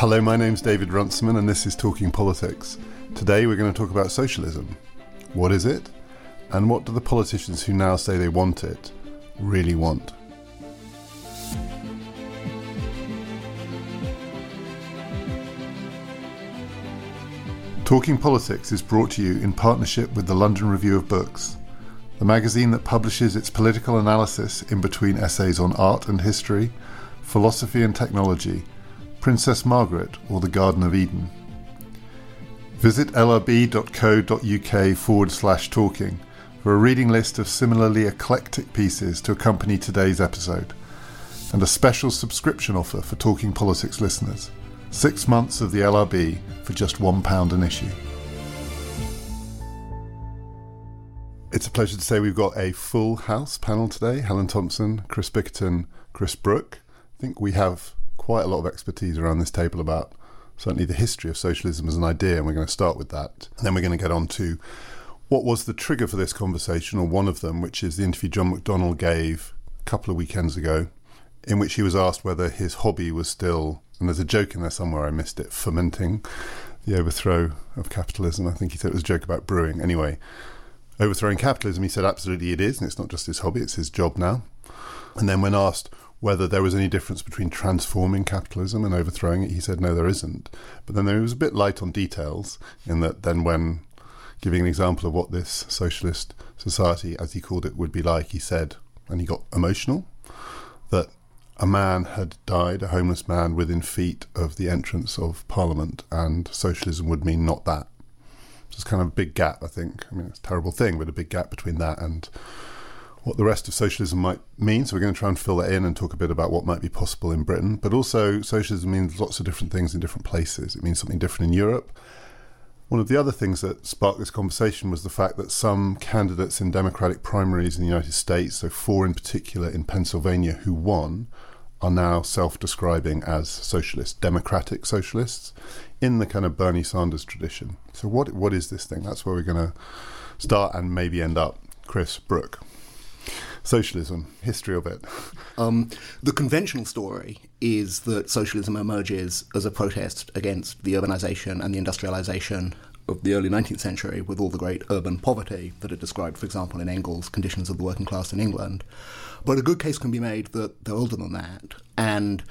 Hello, my name's David Runciman, and this is Talking Politics. Today we're going to talk about socialism. What is it? And what do the politicians who now say they want it really want? Talking Politics is brought to you in partnership with the London Review of Books, the magazine that publishes its political analysis in between essays on art and history, philosophy and technology, Princess Margaret, or the Garden of Eden. Visit lrb.co.uk forward slash talking for a reading list of similarly eclectic pieces to accompany today's episode, and a special subscription offer for Talking Politics listeners. Six months of the LRB for just £1 an issue. It's a pleasure to say we've got a full house panel today Helen Thompson, Chris Bickerton, Chris Brooke. I think we have quite a lot of expertise around this table about certainly the history of socialism as an idea, and we're going to start with that. And then we're going to get on to what was the trigger for this conversation, or one of them, which is the interview John McDonnell gave a couple of weekends ago, in which he was asked whether his hobby was still and there's a joke in there somewhere, I missed it, fermenting the overthrow of capitalism. I think he said it was a joke about brewing. Anyway, overthrowing capitalism, he said absolutely it is, and it's not just his hobby, it's his job now. And then when asked whether there was any difference between transforming capitalism and overthrowing it, he said no, there isn't. But then there was a bit light on details in that then when giving an example of what this socialist society, as he called it, would be like, he said, and he got emotional, that a man had died, a homeless man, within feet of the entrance of Parliament, and socialism would mean not that. So it's kind of a big gap, I think. I mean, it's a terrible thing, but a big gap between that and what the rest of socialism might mean. So we're going to try and fill that in and talk a bit about what might be possible in Britain. But also, socialism means lots of different things in different places. It means something different in Europe. One of the other things that sparked this conversation was the fact that some candidates in Democratic primaries in the United States, so four in particular in Pennsylvania, who won, are now self describing as socialists, democratic socialists, in the kind of Bernie Sanders tradition. So, what what is this thing? That's where we're going to start and maybe end up. Chris Brooke. Socialism, history of it. Um, the conventional story is that socialism emerges as a protest against the urbanization and the industrialization of the early 19th century with all the great urban poverty that are described, for example, in Engels' Conditions of the Working Class in England. But a good case can be made that they're older than that, and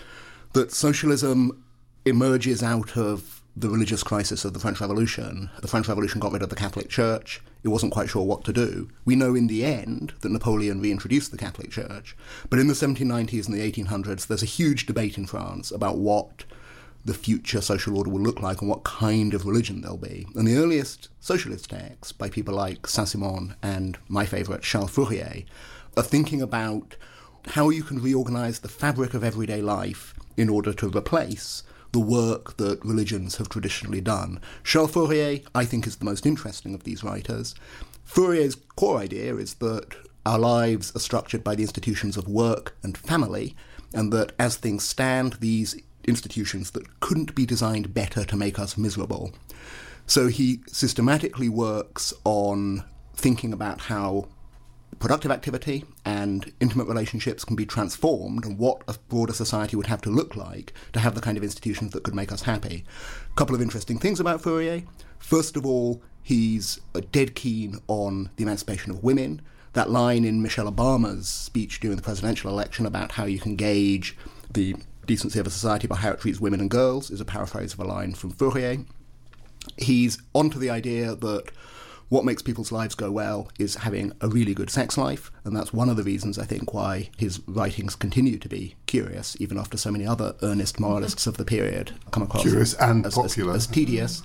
that socialism emerges out of the religious crisis of the French Revolution. The French Revolution got rid of the Catholic Church. It wasn't quite sure what to do. We know in the end that Napoleon reintroduced the Catholic Church. But in the 1790s and the 1800s, there's a huge debate in France about what the future social order will look like and what kind of religion there'll be. And the earliest socialist texts by people like Saint Simon and my favourite, Charles Fourier, are thinking about how you can reorganize the fabric of everyday life in order to replace the work that religions have traditionally done. Charles Fourier, I think, is the most interesting of these writers. Fourier's core idea is that our lives are structured by the institutions of work and family, and that as things stand, these institutions that couldn't be designed better to make us miserable. So he systematically works on thinking about how productive activity and intimate relationships can be transformed and what a broader society would have to look like to have the kind of institutions that could make us happy. A couple of interesting things about Fourier. First of all, he's uh, dead keen on the emancipation of women. That line in Michelle Obama's speech during the presidential election about how you can gauge the decency of a society by how it treats women and girls is a paraphrase of a line from Fourier. He's onto the idea that what makes people's lives go well is having a really good sex life, and that's one of the reasons I think why his writings continue to be curious, even after so many other earnest moralists of the period come across curious and as, popular, as, as tedious.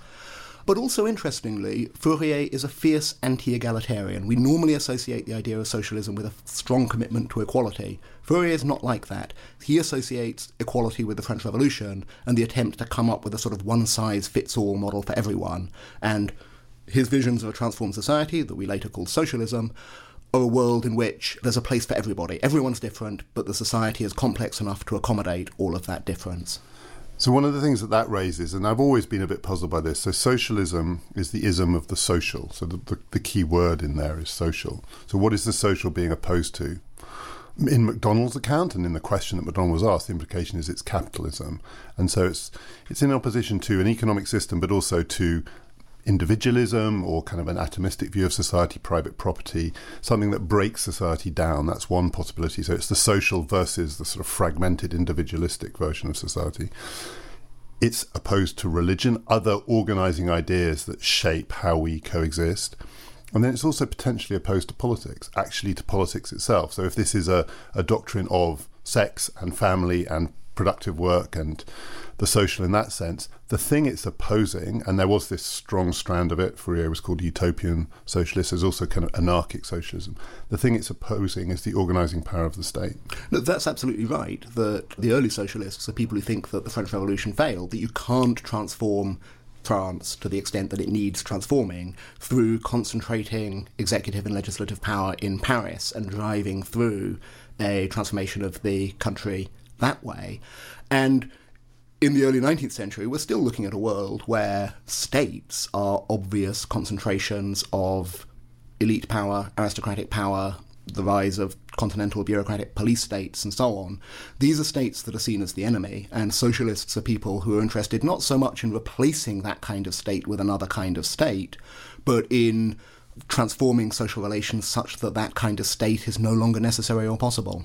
But also interestingly, Fourier is a fierce anti egalitarian. We normally associate the idea of socialism with a strong commitment to equality. Fourier is not like that. He associates equality with the French Revolution and the attempt to come up with a sort of one size fits all model for everyone. And his visions of a transformed society, that we later called socialism, are a world in which there's a place for everybody. Everyone's different, but the society is complex enough to accommodate all of that difference. So one of the things that that raises, and I've always been a bit puzzled by this. So socialism is the ism of the social. So the, the, the key word in there is social. So what is the social being opposed to? In McDonnell's account and in the question that McDonald was asked, the implication is it's capitalism. And so it's it's in opposition to an economic system but also to individualism or kind of an atomistic view of society, private property, something that breaks society down. That's one possibility. So it's the social versus the sort of fragmented individualistic version of society. It's opposed to religion, other organizing ideas that shape how we coexist. And then it's also potentially opposed to politics, actually to politics itself. So if this is a, a doctrine of sex and family and productive work and the social in that sense. The thing it's opposing, and there was this strong strand of it, Fourier was called utopian socialist, there's also kind of anarchic socialism. The thing it's opposing is the organising power of the state. No, that's absolutely right. That the early socialists are people who think that the French Revolution failed, that you can't transform France to the extent that it needs transforming through concentrating executive and legislative power in Paris and driving through a transformation of the country that way. And in the early 19th century, we're still looking at a world where states are obvious concentrations of elite power, aristocratic power, the rise of continental bureaucratic police states, and so on. These are states that are seen as the enemy, and socialists are people who are interested not so much in replacing that kind of state with another kind of state, but in transforming social relations such that that kind of state is no longer necessary or possible.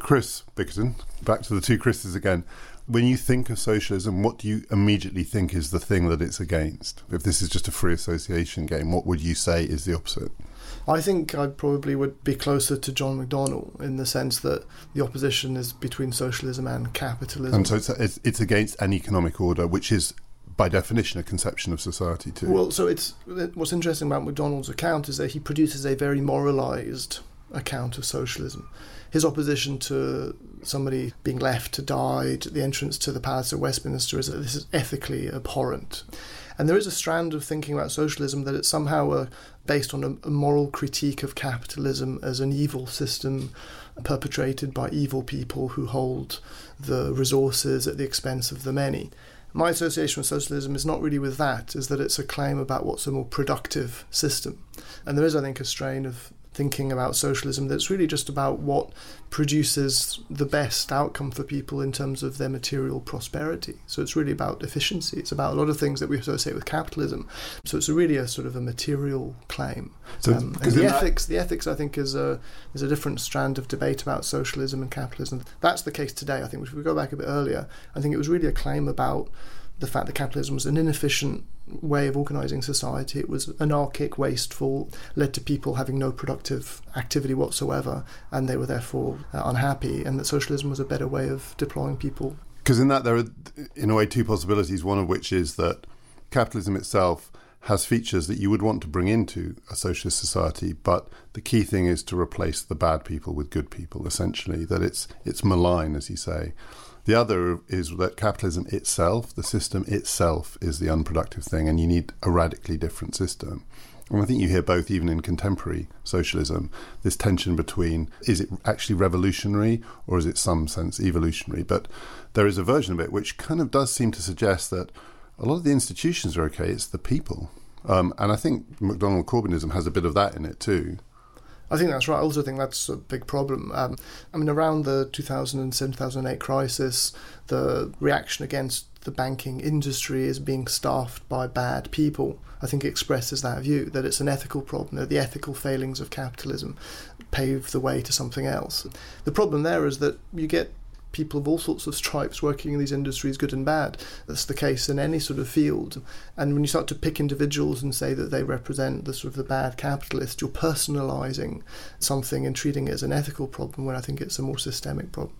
Chris Bickerton, back to the two Chris's again. When you think of socialism, what do you immediately think is the thing that it's against? If this is just a free association game, what would you say is the opposite? I think I probably would be closer to John McDonnell in the sense that the opposition is between socialism and capitalism. And so it's, it's, it's against an economic order, which is by definition a conception of society too. Well, so it's what's interesting about McDonnell's account is that he produces a very moralized account of socialism his opposition to somebody being left to die at the entrance to the Palace of Westminster is that this is ethically abhorrent. And there is a strand of thinking about socialism that it's somehow uh, based on a, a moral critique of capitalism as an evil system perpetrated by evil people who hold the resources at the expense of the many. My association with socialism is not really with that, is that it's a claim about what's a more productive system. And there is, I think, a strain of thinking about socialism that's really just about what produces the best outcome for people in terms of their material prosperity. So it's really about efficiency. It's about a lot of things that we associate with capitalism. So it's really a sort of a material claim. So um, the ethics, the ethics, I think, is a is a different strand of debate about socialism and capitalism. That's the case today. I think if we go back a bit earlier, I think it was really a claim about the fact that capitalism was an inefficient way of organising society. It was anarchic, wasteful, led to people having no productive activity whatsoever, and they were therefore uh, unhappy, and that socialism was a better way of deploying people. Because in that, there are, in a way, two possibilities, one of which is that capitalism itself has features that you would want to bring into a socialist society, but the key thing is to replace the bad people with good people, essentially, that it's, it's malign, as you say. The other is that capitalism itself, the system itself, is the unproductive thing, and you need a radically different system. And I think you hear both, even in contemporary socialism, this tension between is it actually revolutionary or is it some sense evolutionary? But there is a version of it which kind of does seem to suggest that a lot of the institutions are okay, it's the people. Um, and I think McDonnell Corbynism has a bit of that in it too. I think that's right. I also think that's a big problem. Um, I mean, around the 2007 2008 crisis, the reaction against the banking industry is being staffed by bad people. I think expresses that view that it's an ethical problem, that the ethical failings of capitalism pave the way to something else. The problem there is that you get people of all sorts of stripes working in these industries, good and bad. That's the case in any sort of field. And when you start to pick individuals and say that they represent the sort of the bad capitalist, you're personalising something and treating it as an ethical problem when I think it's a more systemic problem.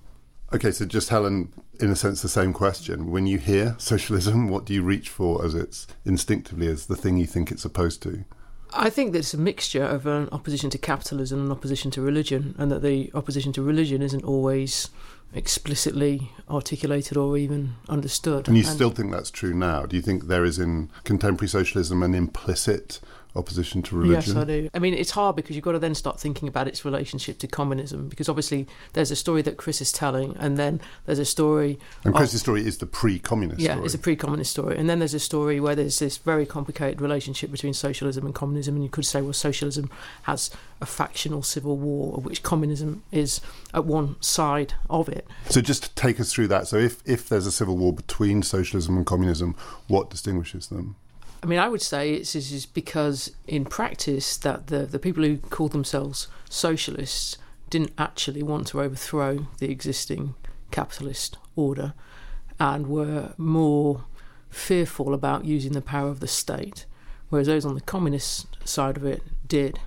Okay, so just Helen, in a sense, the same question. When you hear socialism, what do you reach for as it's instinctively as the thing you think it's supposed to? I think that it's a mixture of an opposition to capitalism and opposition to religion, and that the opposition to religion isn't always explicitly articulated or even understood. And you and still think that's true now? Do you think there is in contemporary socialism an implicit opposition to religion? Yes, I do. I mean, it's hard because you've got to then start thinking about its relationship to communism because obviously there's a story that Chris is telling, and then there's a story. And of- Chris's story is the pre-communist yeah, story. it's a pre-communist story, and then there's a story where there's this very complicated relationship between socialism and communism, and you could say, well, socialism has a factional civil war, of which communism is at one side of it. So just take us through that. So if, if there's a civil war between socialism and communism, what distinguishes them? I mean, I would say it's, it's because in practice that the, the people who called themselves socialists didn't actually want to overthrow the existing capitalist order and were more fearful about using the power of the state, whereas those on the communist side of it did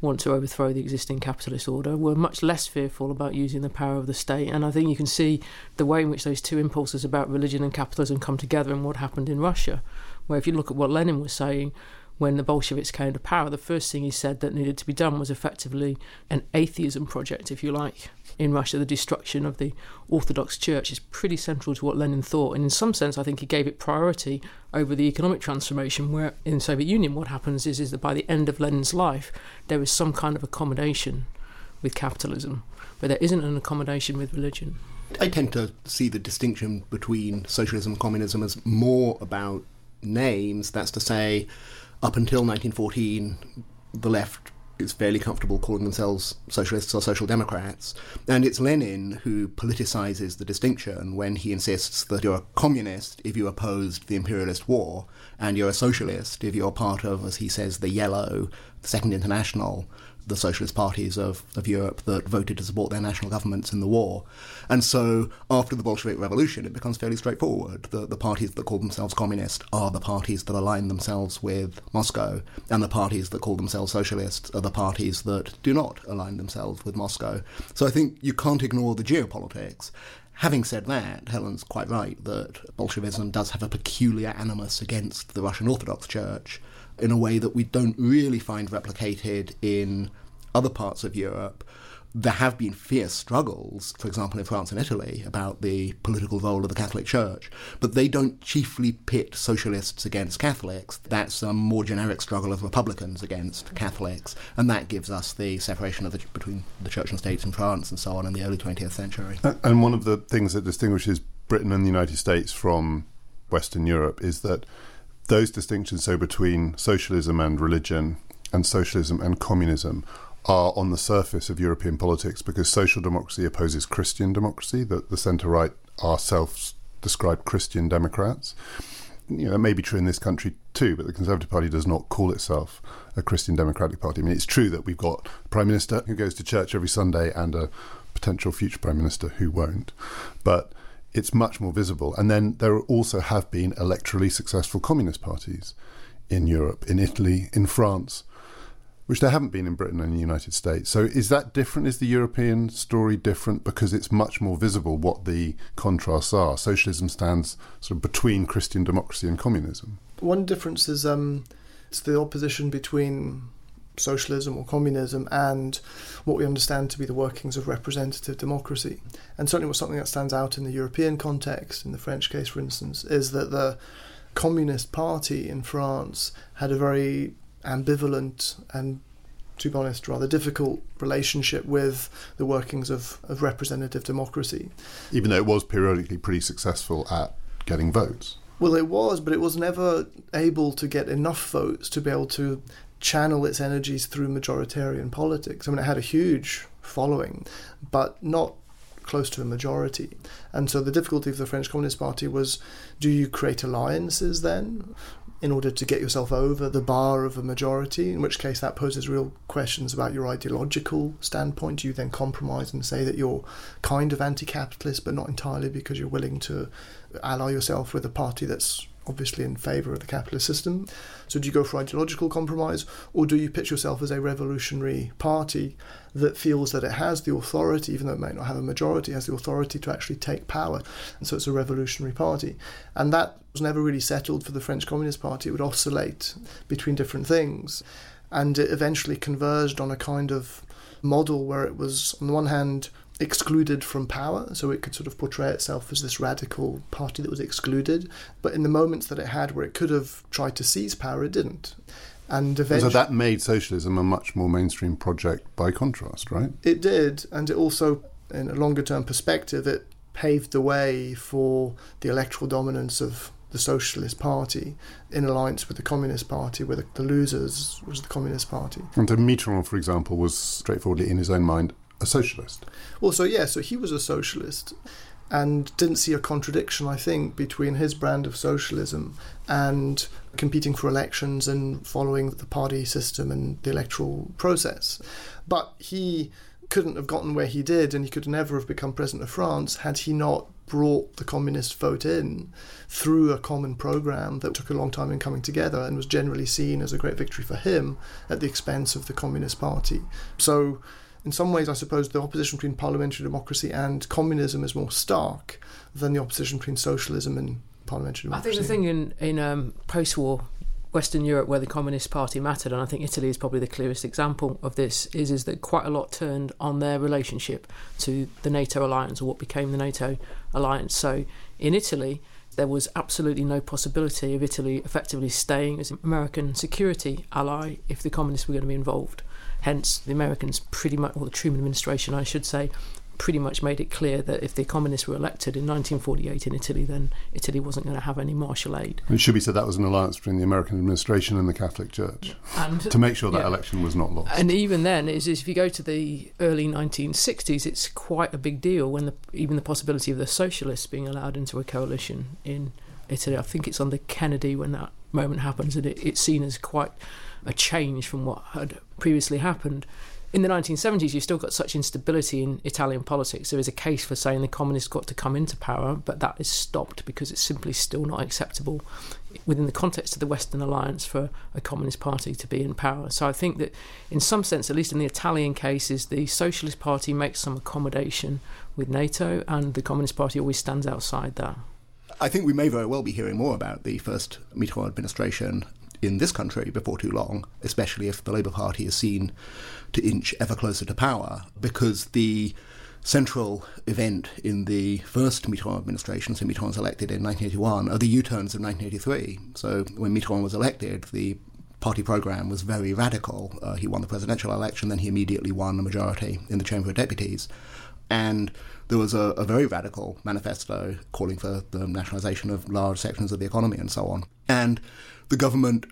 want to overthrow the existing capitalist order were much less fearful about using the power of the state. And I think you can see the way in which those two impulses about religion and capitalism come together and what happened in Russia where if you look at what Lenin was saying when the Bolsheviks came to power, the first thing he said that needed to be done was effectively an atheism project, if you like. In Russia, the destruction of the Orthodox Church is pretty central to what Lenin thought, and in some sense, I think he gave it priority over the economic transformation. Where in the Soviet Union, what happens is, is that by the end of Lenin's life, there is some kind of accommodation with capitalism, but there isn't an accommodation with religion. I tend to see the distinction between socialism and communism as more about names. That's to say, up until 1914, the left is fairly comfortable calling themselves socialists or social democrats. And it's Lenin who politicizes the distinction when he insists that you're a communist if you opposed the imperialist war, and you're a socialist if you're part of, as he says, the yellow, the Second International, the socialist parties of, of Europe that voted to support their national governments in the war. And so after the Bolshevik Revolution, it becomes fairly straightforward. The, the parties that call themselves communist are the parties that align themselves with Moscow, and the parties that call themselves socialists are the parties that do not align themselves with Moscow. So I think you can't ignore the geopolitics. Having said that, Helen's quite right that Bolshevism does have a peculiar animus against the Russian Orthodox Church in a way that we don't really find replicated in other parts of Europe. There have been fierce struggles, for example, in France and Italy, about the political role of the Catholic Church, but they don't chiefly pit socialists against Catholics. That's a more generic struggle of Republicans against Catholics, and that gives us the separation of the, between the Church and states in France and so on in the early 20th century. And one of the things that distinguishes Britain and the United States from Western Europe is that those distinctions, so between socialism and religion, and socialism and communism, are on the surface of European politics because social democracy opposes Christian democracy. The, the centre right are self described Christian Democrats. You know, it may be true in this country too, but the Conservative Party does not call itself a Christian Democratic Party. I mean, it's true that we've got a Prime Minister who goes to church every Sunday and a potential future Prime Minister who won't. But it's much more visible. And then there also have been electorally successful communist parties in Europe, in Italy, in France, which there haven't been in Britain and the United States. So is that different? Is the European story different because it's much more visible what the contrasts are? Socialism stands sort of between Christian democracy and communism. One difference is um, it's the opposition between socialism or communism and what we understand to be the workings of representative democracy. And certainly, what's something that stands out in the European context, in the French case, for instance, is that the Communist Party in France had a very ambivalent and to be honest, rather difficult relationship with the workings of, of representative democracy. Even though it was periodically pretty successful at getting votes. Well, it was, but it was never able to get enough votes to be able to channel its energies through majoritarian politics. I mean, it had a huge following, but not close to a majority. And so the difficulty of the French Communist Party was do you create alliances then in order to get yourself over the bar of a majority, in which case that poses real questions about your ideological standpoint. Do you then compromise and say that you're kind of anti capitalist, but not entirely because you're willing to ally yourself with a party that's obviously in favour of the capitalist system. So, do you go for ideological compromise, or do you pitch yourself as a revolutionary party that feels that it has the authority, even though it may not have a majority, has the authority to actually take power? And so, it's a revolutionary party. And that was never really settled for the French Communist Party. It would oscillate between different things. And it eventually converged on a kind of model where it was, on the one hand, excluded from power, so it could sort of portray itself as this radical party that was excluded. But in the moments that it had where it could have tried to seize power, it didn't. And So that made socialism a much more mainstream project by contrast, right? It did, and it also, in a longer term perspective, it paved the way for the electoral dominance of the Socialist Party in alliance with the Communist Party, where the, the losers was the Communist Party. And so Mitterrand, for example, was straightforwardly in his own mind a socialist. Well, so yeah, so he was a socialist and didn't see a contradiction, I think, between his brand of socialism and competing for elections and following the party system and the electoral process. But he couldn't have gotten where he did and he could never have become president of France had he not brought the communist vote in through a common program that took a long time in coming together and was generally seen as a great victory for him at the expense of the communist party. So in some ways, I suppose the opposition between parliamentary democracy and communism is more stark than the opposition between socialism and parliamentary democracy. I think the thing in in um, post-war Western Europe, where the Communist Party mattered, and I think Italy is probably the clearest example of this, is is that quite a lot turned on their relationship to the NATO alliance or what became the NATO alliance. So in Italy. There was absolutely no possibility of Italy effectively staying as an American security ally if the communists were going to be involved. Hence, the Americans pretty much, or the Truman administration, I should say, pretty much made it clear that if the communists were elected in 1948 in Italy, then Italy wasn't going to have any Marshall aid. It should be said that was an alliance between the American administration and the Catholic Church And to make sure that Yeah. election was not lost. and even then, is is if you go to the early 1960s, it's quite a big deal when the, even the possibility of the socialists being allowed into a coalition in Italy. I think it's under Kennedy when that moment happens, and it, it's seen as quite a change from what had previously happened. In the 1970s, you've still got such instability in Italian politics. There is a case for saying the communists got to come into power, but that is stopped because it's simply still not acceptable within the context of the Western alliance for a communist party to be in power. So I think that, in some sense, at least in the Italian cases, the Socialist Party makes some accommodation with NATO, and the Communist Party always stands outside that. I think we may very well be hearing more about the first Mitterrand administration in this country before too long, especially if the Labour Party is seen to inch ever closer to power, because the central event in the first Mitterrand administration, so Mitterrand was elected in 1981, are the U-turns of 1983. So when Mitterrand was elected, the party program was very radical. Uh, he won the presidential election, then he immediately won a majority in the Chamber of Deputies. And there was a, a very radical manifesto calling for the nationalisation of large sections of the economy and so on. And the government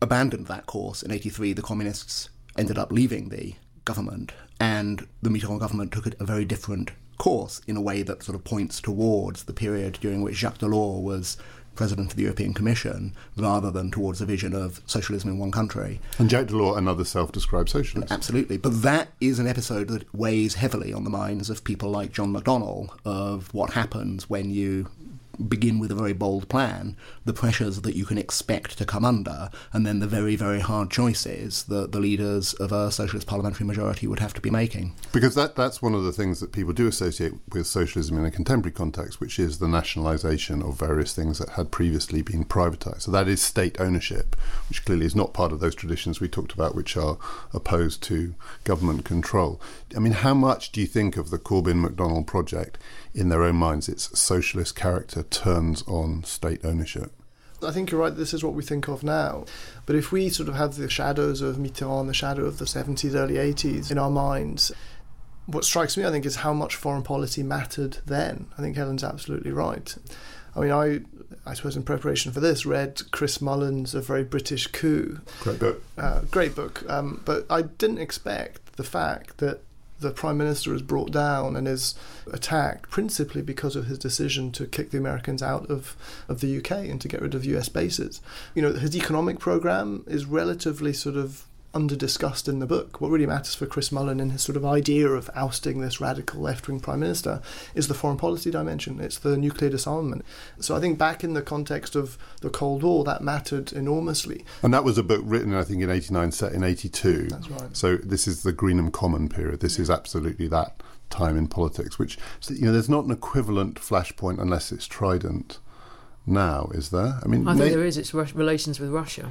abandoned that course in 83. The communists ended up leaving the government, and the Mitterrand government took a very different course in a way that sort of points towards the period during which Jacques Delors was president of the European Commission, rather than towards a vision of socialism in one country. And Jacques Delors, another self-described socialist. Absolutely. But that is an episode that weighs heavily on the minds of people like John McDonnell of what happens when you begin with a very bold plan, the pressures that you can expect to come under, and then the very, very hard choices that the leaders of a socialist parliamentary majority would have to be making. Because that, that's one of the things that people do associate with socialism in a contemporary context, which is the nationalisation of various things that had previously been privatised. So that is state ownership, which clearly is not part of those traditions we talked about, which are opposed to government control. I mean, how much do you think of the Corbyn McDonnell project in their own minds, its socialist character turns on state ownership? I think you're right, this is what we think of now. But if we sort of have the shadows of Mitterrand, the shadow of the 70s, early 80s in our minds, what strikes me, I think, is how much foreign policy mattered then. I think Helen's absolutely right. I mean, I, I suppose in preparation for this, read Chris Mullin's A Very British Coup. Great book. Uh, great book. Um, but I didn't expect the fact that the Prime Minister is brought down and is attacked principally because of his decision to kick the Americans out of, of the UK and to get rid of US bases. You know, his economic programme is relatively sort of under discussed in the book. What really matters for Chris Mullin in his sort of idea of ousting this radical left wing prime minister is the foreign policy dimension. It's the nuclear disarmament. So I think back in the context of the Cold War, that mattered enormously. And that was a book written, I think, in 89, set in 82. That's right. So this is the Greenham Common period. This is absolutely that time in politics, which, you know, there's not an equivalent flashpoint unless it's Trident now, is there? I mean, I think there is. It's Rus- relations with Russia,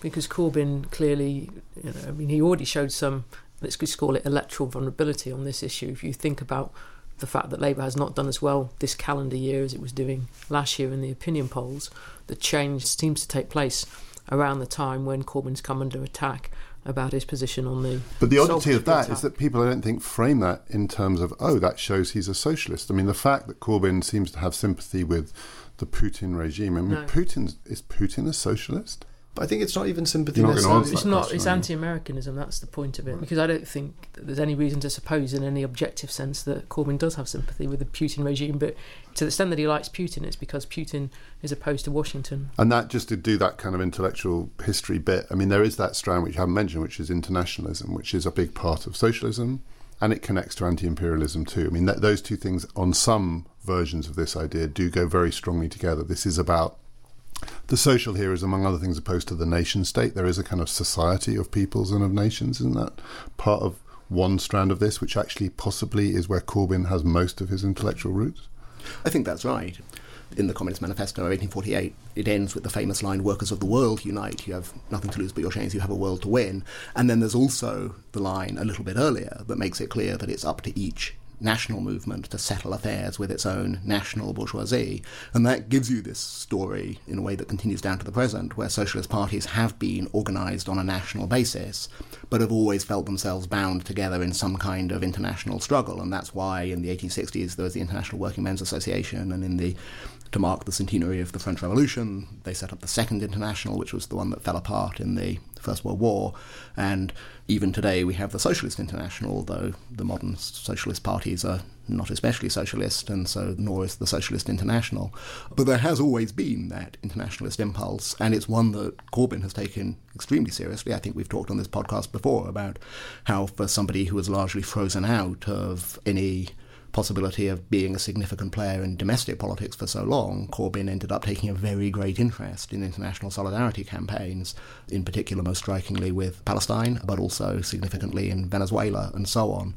because Corbyn clearly, you know, I mean, he already showed some, let's just call it electoral vulnerability on this issue. If you think about the fact that Labour has not done as well this calendar year as it was doing last year in the opinion polls, the change seems to take place around the time when Corbyn's come under attack about his position on the. But the oddity of that Gibraltar. is that people, I don't think, frame that in terms of, oh, that shows he's a socialist. I mean, the fact that Corbyn seems to have sympathy with the Putin regime. I mean, No. Putin is Putin a socialist? But I think it's not even sympathy You're not gonna necessarily. answer It's that not. question, It's anti-Americanism. That's the point of it. Because I don't think that there's any reason to suppose, in any objective sense, that Corbyn does have sympathy with the Putin regime. But to the extent that he likes Putin, it's because Putin is opposed to Washington. And that just to do that kind of intellectual history bit, I mean, there is that strand which you haven't mentioned, which is internationalism, which is a big part of socialism, and it connects to anti-imperialism too. I mean, that, those two things on some versions of this idea do go very strongly together. This is about the social here is, among other things, opposed to the nation state. There is a kind of society of peoples and of nations, isn't that part of one strand of this, which actually possibly is where Corbyn has most of his intellectual roots? I think that's right. In the Communist Manifesto of 1848, it ends with the famous line, Workers of the world unite. You have nothing to lose but your chains, you have a world to win. And then there's also the line a little bit earlier that makes it clear that it's up to each national movement to settle affairs with its own national bourgeoisie. And that gives you this story in a way that continues down to the present, where socialist parties have been organised on a national basis, but have always felt themselves bound together in some kind of international struggle. And that's why in the 1860s there was the International Working Men's Association, and in the to mark the centenary of the French Revolution, they set up the Second International, which was the one that fell apart in the First World War. And even today, we have the Socialist International, although the modern socialist parties are not especially socialist, and so nor is the Socialist International. But there has always been that internationalist impulse, and it's one that Corbyn has taken extremely seriously. I think we've talked on this podcast before about how, for somebody who was largely frozen out of any possibility of being a significant player in domestic politics for so long, Corbyn ended up taking a very great interest in international solidarity campaigns, in particular, most strikingly with Palestine, but also significantly in Venezuela and so on.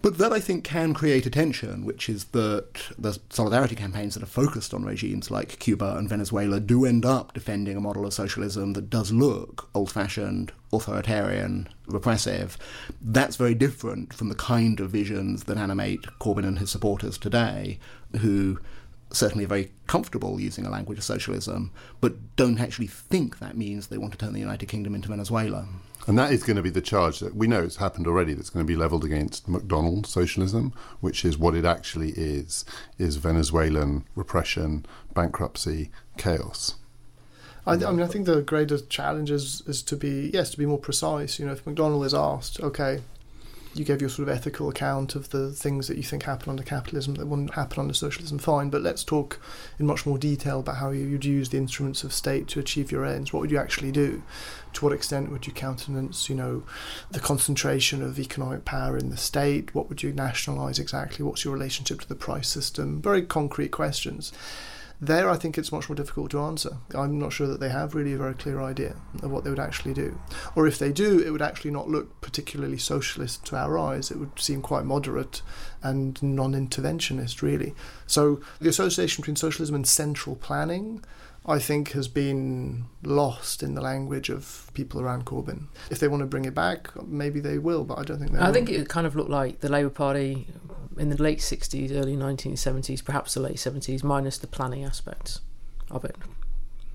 But that I think can create a tension, which is that the solidarity campaigns that are focused on regimes like Cuba and Venezuela do end up defending a model of socialism that does look old fashioned, authoritarian, repressive. That's very different from the kind of visions that animate Corbyn and his supporters today, who certainly are very comfortable using a language of socialism, but don't actually think that means they want to turn the United Kingdom into Venezuela. And that is going to be the charge that we know it's happened already that's going to be leveled against McDonnell socialism, which is what it actually is, is Venezuelan repression, bankruptcy, chaos. I, I mean, I think the greater challenge is, is to be, yes, to be more precise. You know, if McDonnell is asked, okay, you gave your sort of ethical account of the things that you think happen under capitalism that wouldn't happen under socialism, fine, but let's talk in much more detail about how you'd use the instruments of state to achieve your ends. What would you actually do? To what extent would you countenance, you know, the concentration of economic power in the state? What would you nationalise exactly? What's your relationship to the price system? Very concrete questions. There, I think it's much more difficult to answer. I'm not sure that they have really a very clear idea of what they would actually do. Or if they do, it would actually not look particularly socialist to our eyes. It would seem quite moderate and non interventionist, really. So the association between socialism and central planning. I think has been lost in the language of people around Corbyn. If they want to bring it back, maybe they will, but I don't think they I will. think it kind of looked like the Labour Party in the late 60s, early 1970s, perhaps the late 70s, minus the planning aspects of it.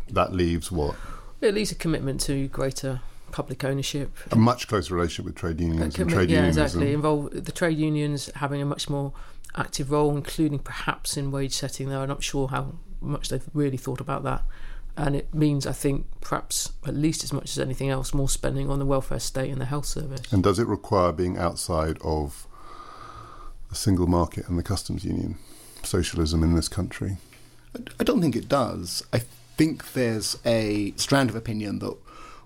That leaves what? At least a commitment to greater public ownership. A much closer relationship with trade unions and trade yeah, unionism. exactly. Involve the trade unions having a much more active role, including perhaps in wage setting. Though I'm not sure how much they've really thought about that. And it means, I think, perhaps at least as much as anything else, more spending on the welfare state and the health service. And does it require being outside of the single market and the customs union, socialism in this country? I don't think it does. I think there's a strand of opinion that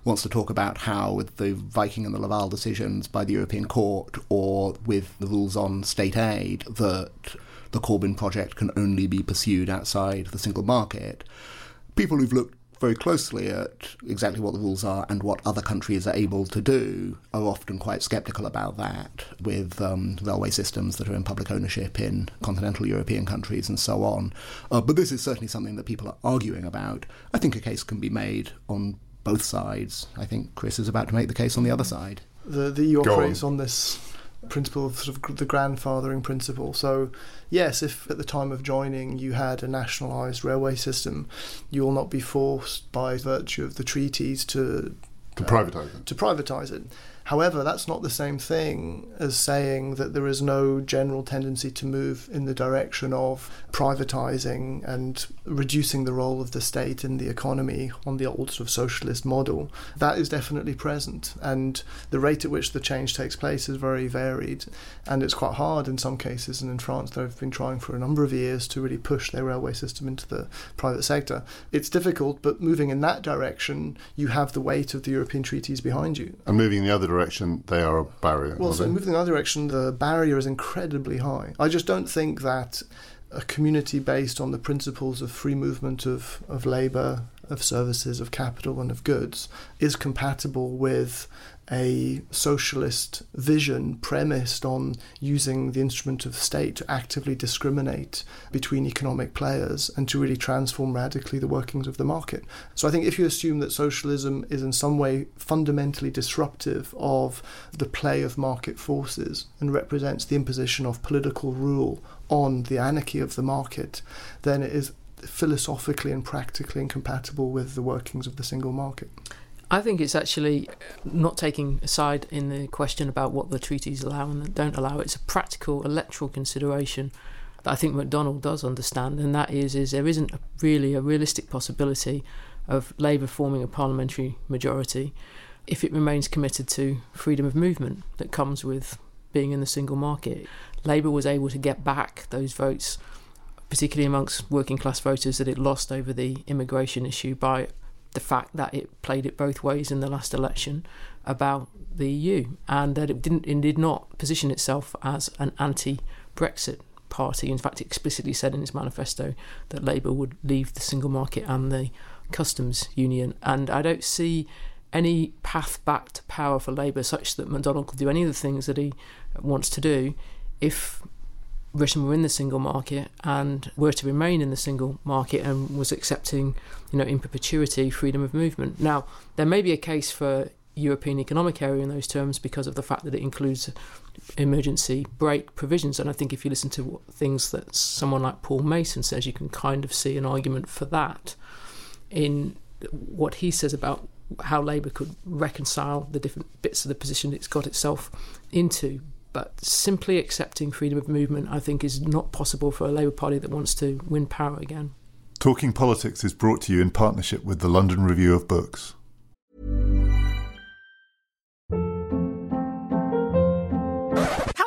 wants to talk about how, with the Viking and the Laval decisions by the European Court, or with the rules on state aid, that the Corbyn project can only be pursued outside the single market. People who've looked very closely at exactly what the rules are and what other countries are able to do are often quite sceptical about that with um, railway systems that are in public ownership in continental European countries and so on. Uh, but this is certainly something that people are arguing about. I think a case can be made on both sides. I think Chris is about to make the case on the other side. the the EU Go operates on. this principle of sort of the grandfathering principle. So, yes, if at the time of joining you had a nationalised railway system, you will not be forced by virtue of the treaties to to uh, privatise it. To privatise it. However, that's not the same thing as saying that there is no general tendency to move in the direction of privatising and reducing the role of the state in the economy on the old sort of socialist model. That is definitely present, and the rate at which the change takes place is very varied, and it's quite hard in some cases. And in France, they've been trying for a number of years to really push their railway system into the private sector. It's difficult, but moving in that direction, you have the weight of the European treaties behind you. And moving in the other direction, they are a barrier. Well, so moving in the other direction, the barrier is incredibly high. I just don't think that a community based on the principles of free movement of, of labour, of services, of capital, and of goods is compatible with a socialist vision premised on using the instrument of the state to actively discriminate between economic players and to really transform radically the workings of the market. So I think if you assume that socialism is in some way fundamentally disruptive of the play of market forces and represents the imposition of political rule on the anarchy of the market, then it is philosophically and practically incompatible with the workings of the single market. I think it's actually not taking a side in the question about what the treaties allow and don't allow. It's a practical electoral consideration that I think McDonnell does understand, and that is, is there isn't really a realistic possibility of Labour forming a parliamentary majority if it remains committed to freedom of movement that comes with being in the single market. Labour was able to get back those votes, particularly amongst working class voters that it lost over the immigration issue by the fact that it played it both ways in the last election about the EU and that it didn't it did not position itself as an anti-Brexit party. In fact, it explicitly said in its manifesto that Labour would leave the single market and the customs union. And I don't see any path back to power for Labour such that McDonnell could do any of the things that he wants to do if Britain were in the single market and were to remain in the single market and was accepting, you know, in perpetuity freedom of movement. Now, there may be a case for European Economic Area in those terms because of the fact that it includes emergency brake provisions. And I think if you listen to things that someone like Paul Mason says, you can kind of see an argument for that in what he says about how Labour could reconcile the different bits of the position it's got itself into. But simply accepting freedom of movement, I think, is not possible for a Labour Party that wants to win power again. Talking Politics is brought to you in partnership with the London Review of Books.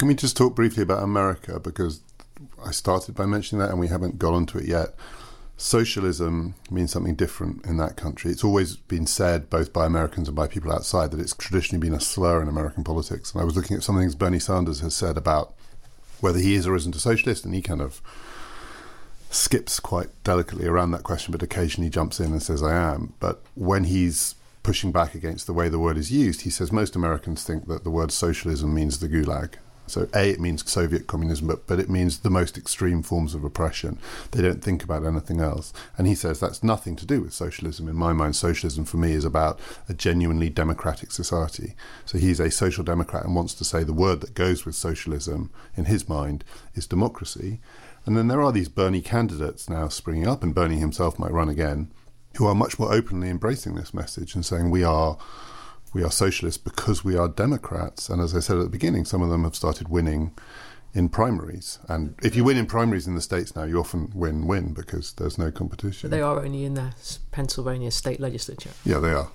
Can we just talk briefly about America? Because I started by mentioning that and we haven't got onto it yet. Socialism means something different in that country. It's always been said, both by Americans and by people outside, that it's traditionally been a slur in American politics. And I was looking at some things Bernie Sanders has said about whether he is or isn't a socialist, and he kind of skips quite delicately around that question, but occasionally jumps in and says, I am. But when he's pushing back against the way the word is used, he says most Americans think that the word socialism means the gulag so, A, it means Soviet communism, but, but it means the most extreme forms of oppression. They don't think about anything else. And he says that's nothing to do with socialism. In my mind, socialism for me is about a genuinely democratic society. So, he's a social democrat and wants to say the word that goes with socialism, in his mind, is democracy. And then there are these Bernie candidates now springing up, and Bernie himself might run again, who are much more openly embracing this message and saying we are we are socialists because we are Democrats. And as I said at the beginning, some of them have started winning in primaries. And if you win in primaries in the states now, you often win win because there's no competition. But they are only in the Pennsylvania state legislature. Yeah, they are.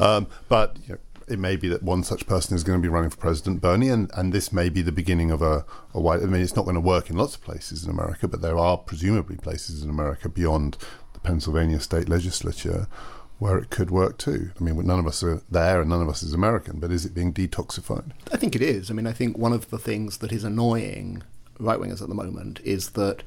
Um, but you know, it may be that one such person is going to be running for president, Bernie, and, and this may be the beginning of a, a wide. I mean, it's not going to work in lots of places in America, but there are presumably places in America beyond the Pennsylvania state legislature where it could work too. I mean, none of us are there and none of us is American, but is it being detoxified? I think it is. I mean, I think one of the things that is annoying right wingers at the moment is that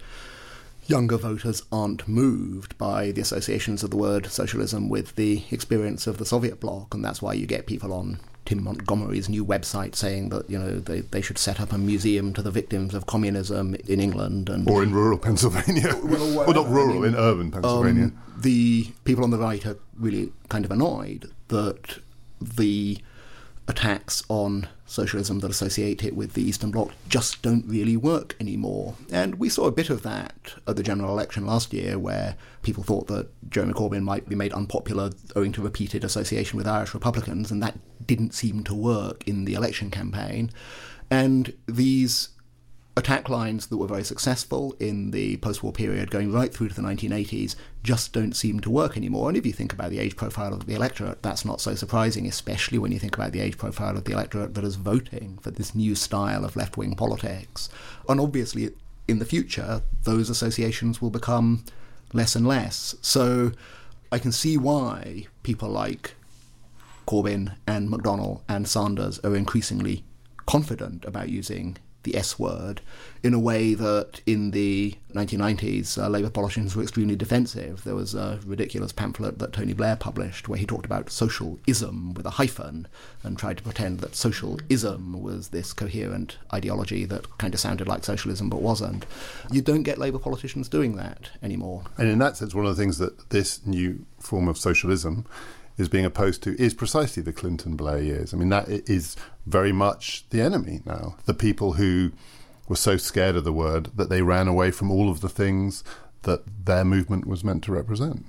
younger voters aren't moved by the associations of the word socialism with the experience of the Soviet bloc, and that's why you get people on Tim Montgomerie's new website saying that you know they, they should set up a museum to the victims of communism in England and or in rural Pennsylvania. well, well, not rural, I mean, in urban Pennsylvania. Um, the people on the right are really kind of annoyed that the attacks on socialism that associate it with the Eastern Bloc just don't really work anymore. And we saw a bit of that at the general election last year, where people thought that Jeremy Corbyn might be made unpopular owing to repeated association with Irish Republicans, and that didn't seem to work in the election campaign. And these attack lines that were very successful in the post war period going right through to the 1980s just don't seem to work anymore. And if you think about the age profile of the electorate, that's not so surprising, especially when you think about the age profile of the electorate that is voting for this new style of left wing politics. And obviously, in the future, those associations will become less and less. So I can see why people like Corbyn and McDonnell and Sanders are increasingly confident about using the S word in a way that in the 1990s uh, Labour politicians were extremely defensive. There was a ridiculous pamphlet that Tony Blair published where he talked about socialism with a hyphen and tried to pretend that socialism was this coherent ideology that kind of sounded like socialism but wasn't. You don't get Labour politicians doing that anymore. And in that sense, one of the things that this new form of socialism is being opposed to is precisely the Clinton Blair years. I mean, that is very much the enemy now. The people who were so scared of the word that they ran away from all of the things that their movement was meant to represent.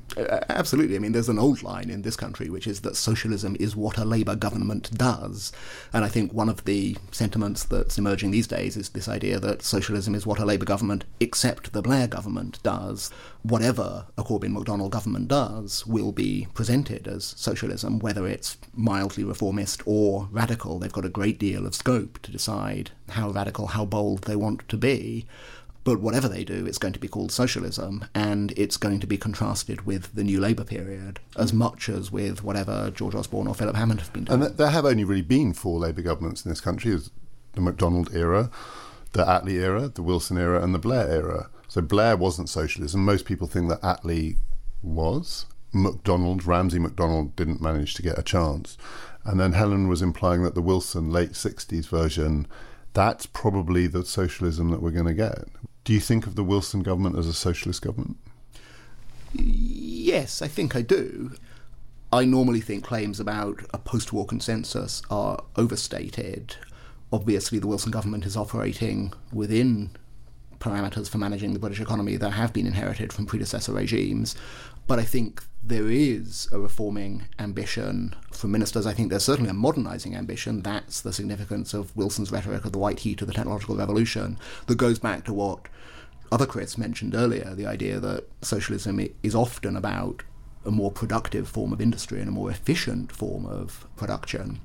Absolutely. I mean, there's an old line in this country which is that socialism is what a Labour government does. And I think one of the sentiments that's emerging these days is this idea that socialism is what a Labour government, except the Blair government, does. Whatever a Corbyn McDonnell government does will be presented as socialism, whether it's mildly reformist or radical. They've got a great deal of scope to decide how radical, how bold they want to be. But whatever they do, it's going to be called socialism, and it's going to be contrasted with the New Labour period as much as with whatever George Osborne or Philip Hammond have been doing. And there have only really been four Labour governments in this country: the Macdonald era, the Attlee era, the Wilson era, and the Blair era. So Blair wasn't socialism. Most people think that Attlee was. Macdonald, Ramsay Macdonald, didn't manage to get a chance. And then Helen was implying that the Wilson late 60s version, that's probably the socialism that we're going to get. Do you think of the Wilson government as a socialist government? Yes, I think I do. I normally think claims about a post war consensus are overstated. Obviously, the Wilson government is operating within parameters for managing the British economy that have been inherited from predecessor regimes. But I think there is a reforming ambition from ministers. I think there's certainly a modernising ambition. That's the significance of Wilson's rhetoric of the white heat of the technological revolution that goes back to what other critics mentioned earlier the idea that socialism is often about a more productive form of industry and a more efficient form of production.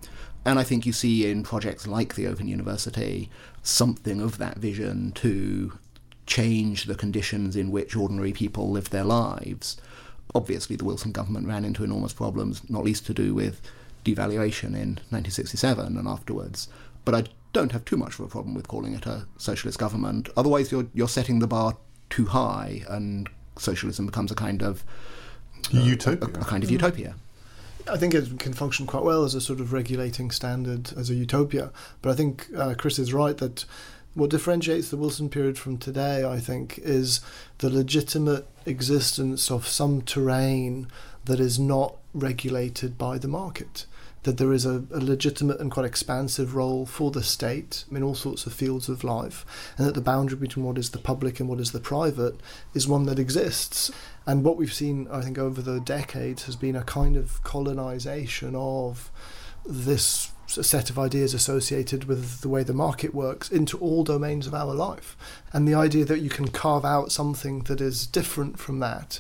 And I think you see in projects like the Open University something of that vision to change the conditions in which ordinary people live their lives. Obviously, the Wilson government ran into enormous problems, not least to do with devaluation in 1967 and afterwards. But I don't have too much of a problem with calling it a socialist government. Otherwise, you're you're setting the bar too high, and socialism becomes a kind of uh, utopia. A, a, kind of utopia. I think it can function quite well as a sort of regulating standard, as a utopia. But I think uh, Chris is right that what differentiates the Wilson period from today, I think, is the legitimate existence of some terrain that is not regulated by the market that there is a, a, legitimate and quite expansive role for the state in all sorts of fields of life, and that the boundary between what is the public and what is the private is one that exists. And what we've seen, I think, over the decades has been a kind of colonization of this set of ideas associated with the way the market works into all domains of our life. And the idea that you can carve out something that is different from that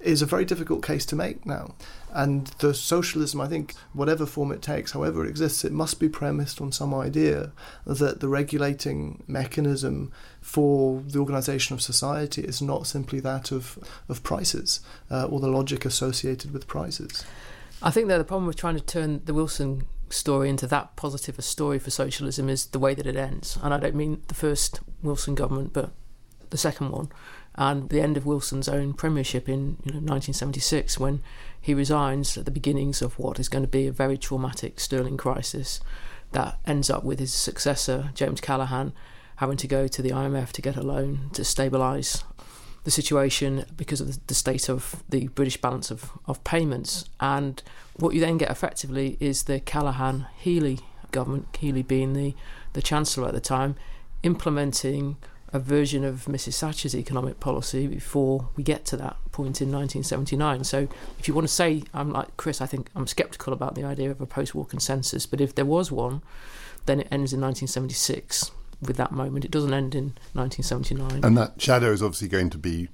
is a very difficult case to make now. And the socialism, I think, whatever form it takes, however it exists, it must be premised on some idea that the regulating mechanism for the organisation of society is not simply that of, of prices uh, or the logic associated with prices. I think that the problem with trying to turn the Wilson story into that positive a story for socialism is the way that it ends. And I don't mean the first Wilson government, but the second one, and the end of Wilson's own premiership in you know, 1976 when he resigns at the beginnings of what is going to be a very traumatic sterling crisis that ends up with his successor, James Callaghan, having to go to the IMF to get a loan to stabilise the situation because of the state of the British balance of, of payments. And what you then get effectively is the Callaghan Healey government, Healey being the, the Chancellor at the time, implementing a version of Mrs. Thatcher's economic policy before we get to that point in 1979. So, if you want to say, I'm like Chris, I think I'm sceptical about the idea of a post war consensus, but if there was one, then it ends in 1976 with that moment. It doesn't end in 1979. And that shadow is obviously going to be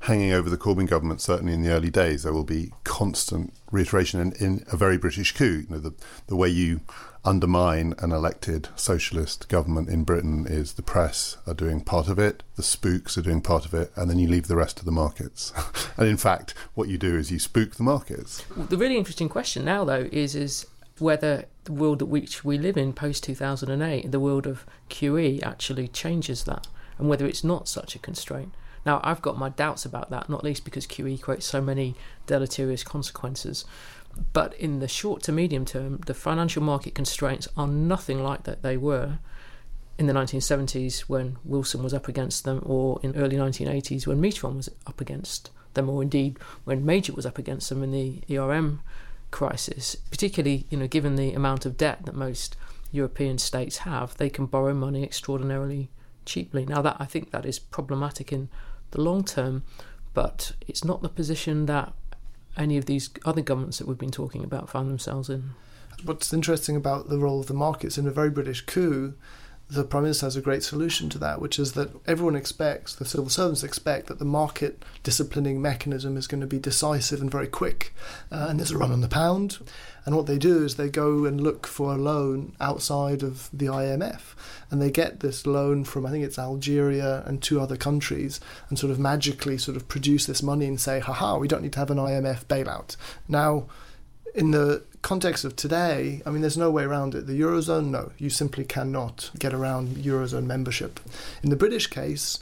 hanging over the Corbyn government, certainly in the early days. There will be constant reiteration in, in a very British coup. You know, the, the way you undermine an elected socialist government in Britain is the press are doing part of it, the spooks are doing part of it, and then you leave the rest to the markets. and in fact, what you do is you spook the markets. The really interesting question now, though, is is whether the world which we live in post 2008, the world of QE, actually changes that, and whether it's not such a constraint. Now, I've got my doubts about that, not least because QE creates so many deleterious consequences. But in the short to medium term, the financial market constraints are nothing like that they were in the 1970s when Wilson was up against them, or in early 1980s when Mitterrand was up against them, or indeed when Major was up against them in the ERM crisis. Particularly, you know, given the amount of debt that most European states have, they can borrow money extraordinarily cheaply. Now, that I think that is problematic in the long term, but it's not the position that any of these other governments that we've been talking about found themselves in. What's interesting about the role of the markets in a very British coup, the Prime Minister has a great solution to that, which is that everyone expects, the civil servants expect, that the market disciplining mechanism is going to be decisive and very quick. Uh, and there's a run on the pound. And what they do is they go and look for a loan outside of the IMF. And they get this loan from, I think it's Algeria and two other countries, and sort of magically sort of produce this money and say, haha, we don't need to have an IMF bailout. Now, in the context of today, I mean, there's no way around it. The Eurozone, no, you simply cannot get around Eurozone membership. In the British case,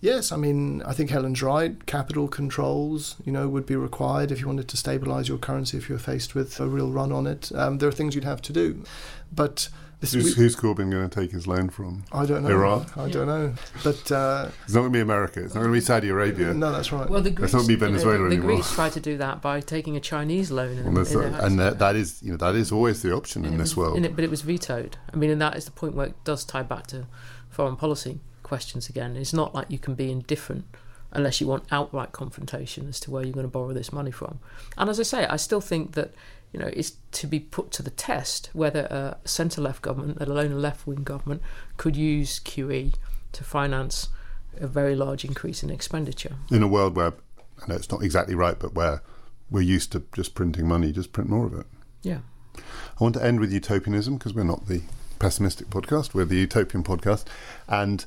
Yes, I mean, I think Helen's right. Capital controls, you know, would be required if you wanted to stabilise your currency if you're faced with a real run on it. Um, there are things you'd have to do, but this, who's, who's Corbyn going to take his loan from? I don't know. Iran? I yeah. don't know. But uh, it's not going to be America. It's not going to be Saudi Arabia. No, that's right. Well, the Greeks, it's not going to be Venezuela you know, the, anymore. The Greeks tried to do that by taking a Chinese loan, in, well, in and that, that is, you know, that is always the option in this was, world. It, but it was vetoed. I mean, and that is the point where it does tie back to foreign policy questions again. It's not like you can be indifferent unless you want outright confrontation as to where you're going to borrow this money from. And as I say, I still think that you know it's to be put to the test whether a centre left government, let alone a left wing government, could use QE to finance a very large increase in expenditure. In a world where I know it's not exactly right, but where we're used to just printing money, just print more of it. Yeah. I want to end with utopianism because we're not the pessimistic podcast, we're the utopian podcast. And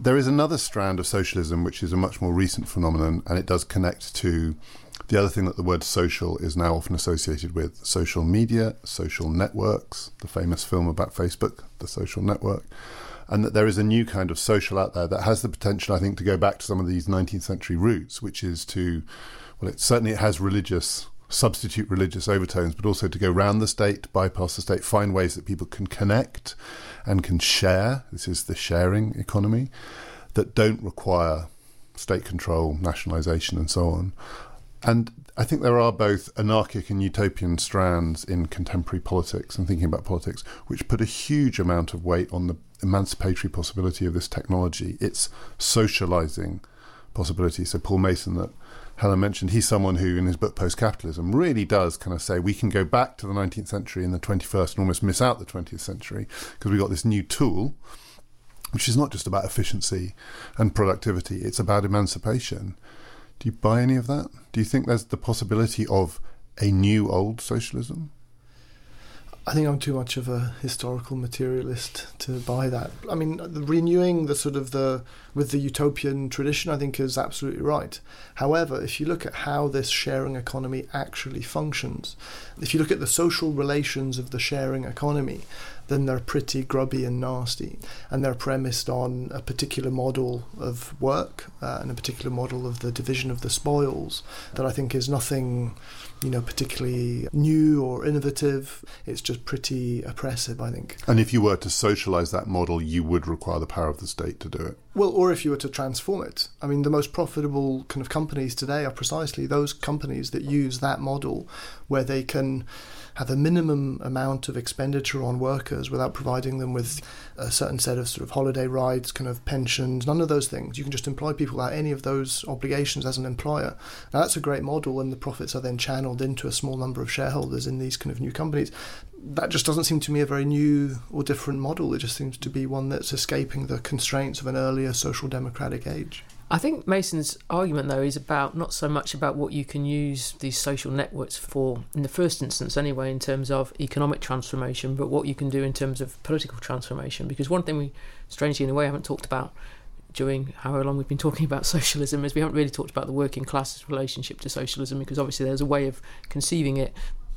there is another strand of socialism which is a much more recent phenomenon, and it does connect to the other thing that the word social is now often associated with social media, social networks, the famous film about Facebook, The Social Network, and that there is a new kind of social out there that has the potential, I think, to go back to some of these 19th century roots, which is to, well, it certainly it has religious substitute religious overtones, but also to go round the state, bypass the state, find ways that people can connect and can share. This is the sharing economy that don't require state control, nationalisation, and so on. And I think there are both anarchic and utopian strands in contemporary politics and thinking about politics, which put a huge amount of weight on the emancipatory possibility of this technology, its socializing possibility. So, Paul Mason, that Helen mentioned, he's someone who, in his book Post Capitalism, really does kind of say we can go back to the 19th century and the 21st and almost miss out the 20th century because we've got this new tool, which is not just about efficiency and productivity, it's about emancipation. Do you buy any of that? Do you think there's the possibility of a new old socialism? I think I'm too much of a historical materialist to buy that. I mean, renewing the sort of the with the utopian tradition, I think is absolutely right. However, if you look at how this sharing economy actually functions, if you look at the social relations of the sharing economy, then they're pretty grubby and nasty, and they're premised on a particular model of work uh, and a particular model of the division of the spoils that I think is nothing you know, particularly new or innovative. It's just pretty oppressive, I think. And if you were to socialise that model, you would require the power of the state to do it. Well, or if you were to transform it. I mean, the most profitable kind of companies today are precisely those companies that use that model where they can have a minimum amount of expenditure on workers without providing them with a certain set of sort of holiday rides, kind of pensions, none of those things. You can just employ people without any of those obligations as an employer. Now, that's a great model, and the profits are then channeled into a small number of shareholders in these kind of new companies. That just doesn't seem to me a very new or different model. It just seems to be one that's escaping the constraints of an earlier social democratic age. I think Mason's argument, though, is about not so much about what you can use these social networks for, in the first instance, anyway, in terms of economic transformation, but what you can do in terms of political transformation. Because one thing we, strangely in a way, haven't talked about during however long we've been talking about socialism is we haven't really talked about the working class's relationship to socialism, because obviously there's a way of conceiving it,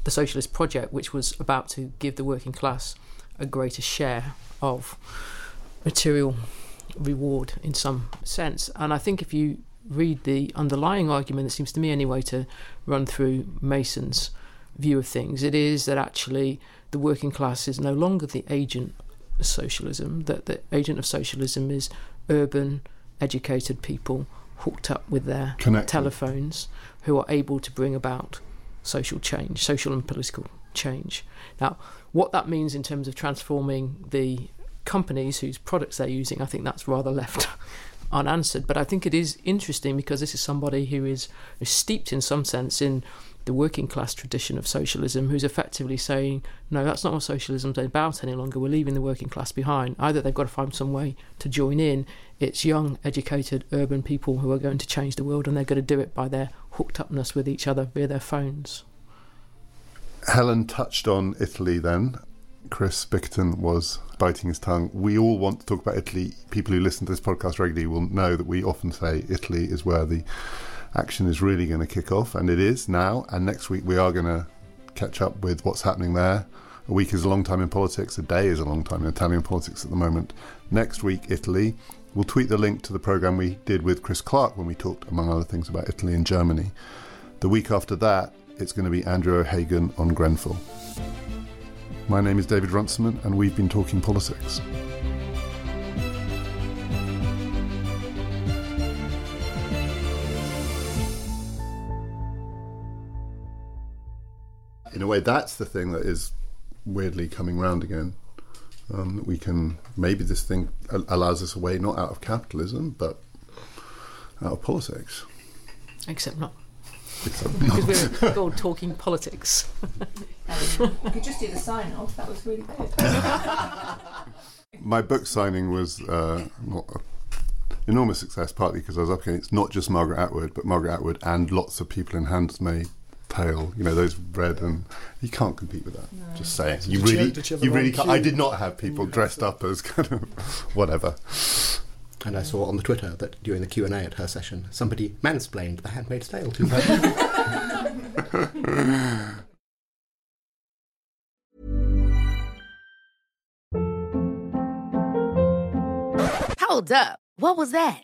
the socialist project, which was about to give the working class a greater share of material reward in some sense. And I think if you read the underlying argument, it seems to me anyway to run through Mason's view of things, it is that actually the working class is no longer the agent of socialism, that the agent of socialism is urban, educated people hooked up with their Connected. telephones who are able to bring about social change, social and political change. Now, what that means in terms of transforming the companies whose products they're using, I think that's rather left unanswered. But I think it is interesting because this is somebody who is, steeped in some sense in the working class tradition of socialism, who's effectively saying, no, that's not what socialism's about any longer. We're leaving the working class behind. Either they've got to find some way to join in. It's young, educated, urban people who are going to change the world, and they're going to do it by their hooked upness with each other via their phones. Helen touched on Italy then. Chris Bickerton was biting his tongue. We all want to talk about Italy. People who listen to this podcast regularly will know that we often say Italy is where the action is really going to kick off, and it is now. And next week we are going to catch up with what's happening there. A week is a long time in politics, a day is a long time in Italian politics at the moment. Next week, Italy. We'll tweet the link to the programme we did with Chris Clark when we talked, among other things, about Italy and Germany. The week after that, it's going to be Andrew O'Hagan on Grenfell. My name is David Runciman, and we've been talking politics. In a way, that's the thing that is weirdly coming round again. Um, we can maybe this thing allows us a way not out of capitalism, but out of politics. Except not. Except Because we're all talking politics. You could just do the sign off. That was really good. My book signing was uh, an enormous success, partly because I was up against not just Margaret Atwood, but Margaret Atwood and lots of people in Handmaid's Tale. You know, those red and you can't compete with that. Just saying, you Did you- really, did you you really can't. I did not have people dressed up as kind of whatever. And I saw on the Twitter that during the Q and A at her session, somebody mansplained The Handmaid's Tale to her. Hold up. What was that?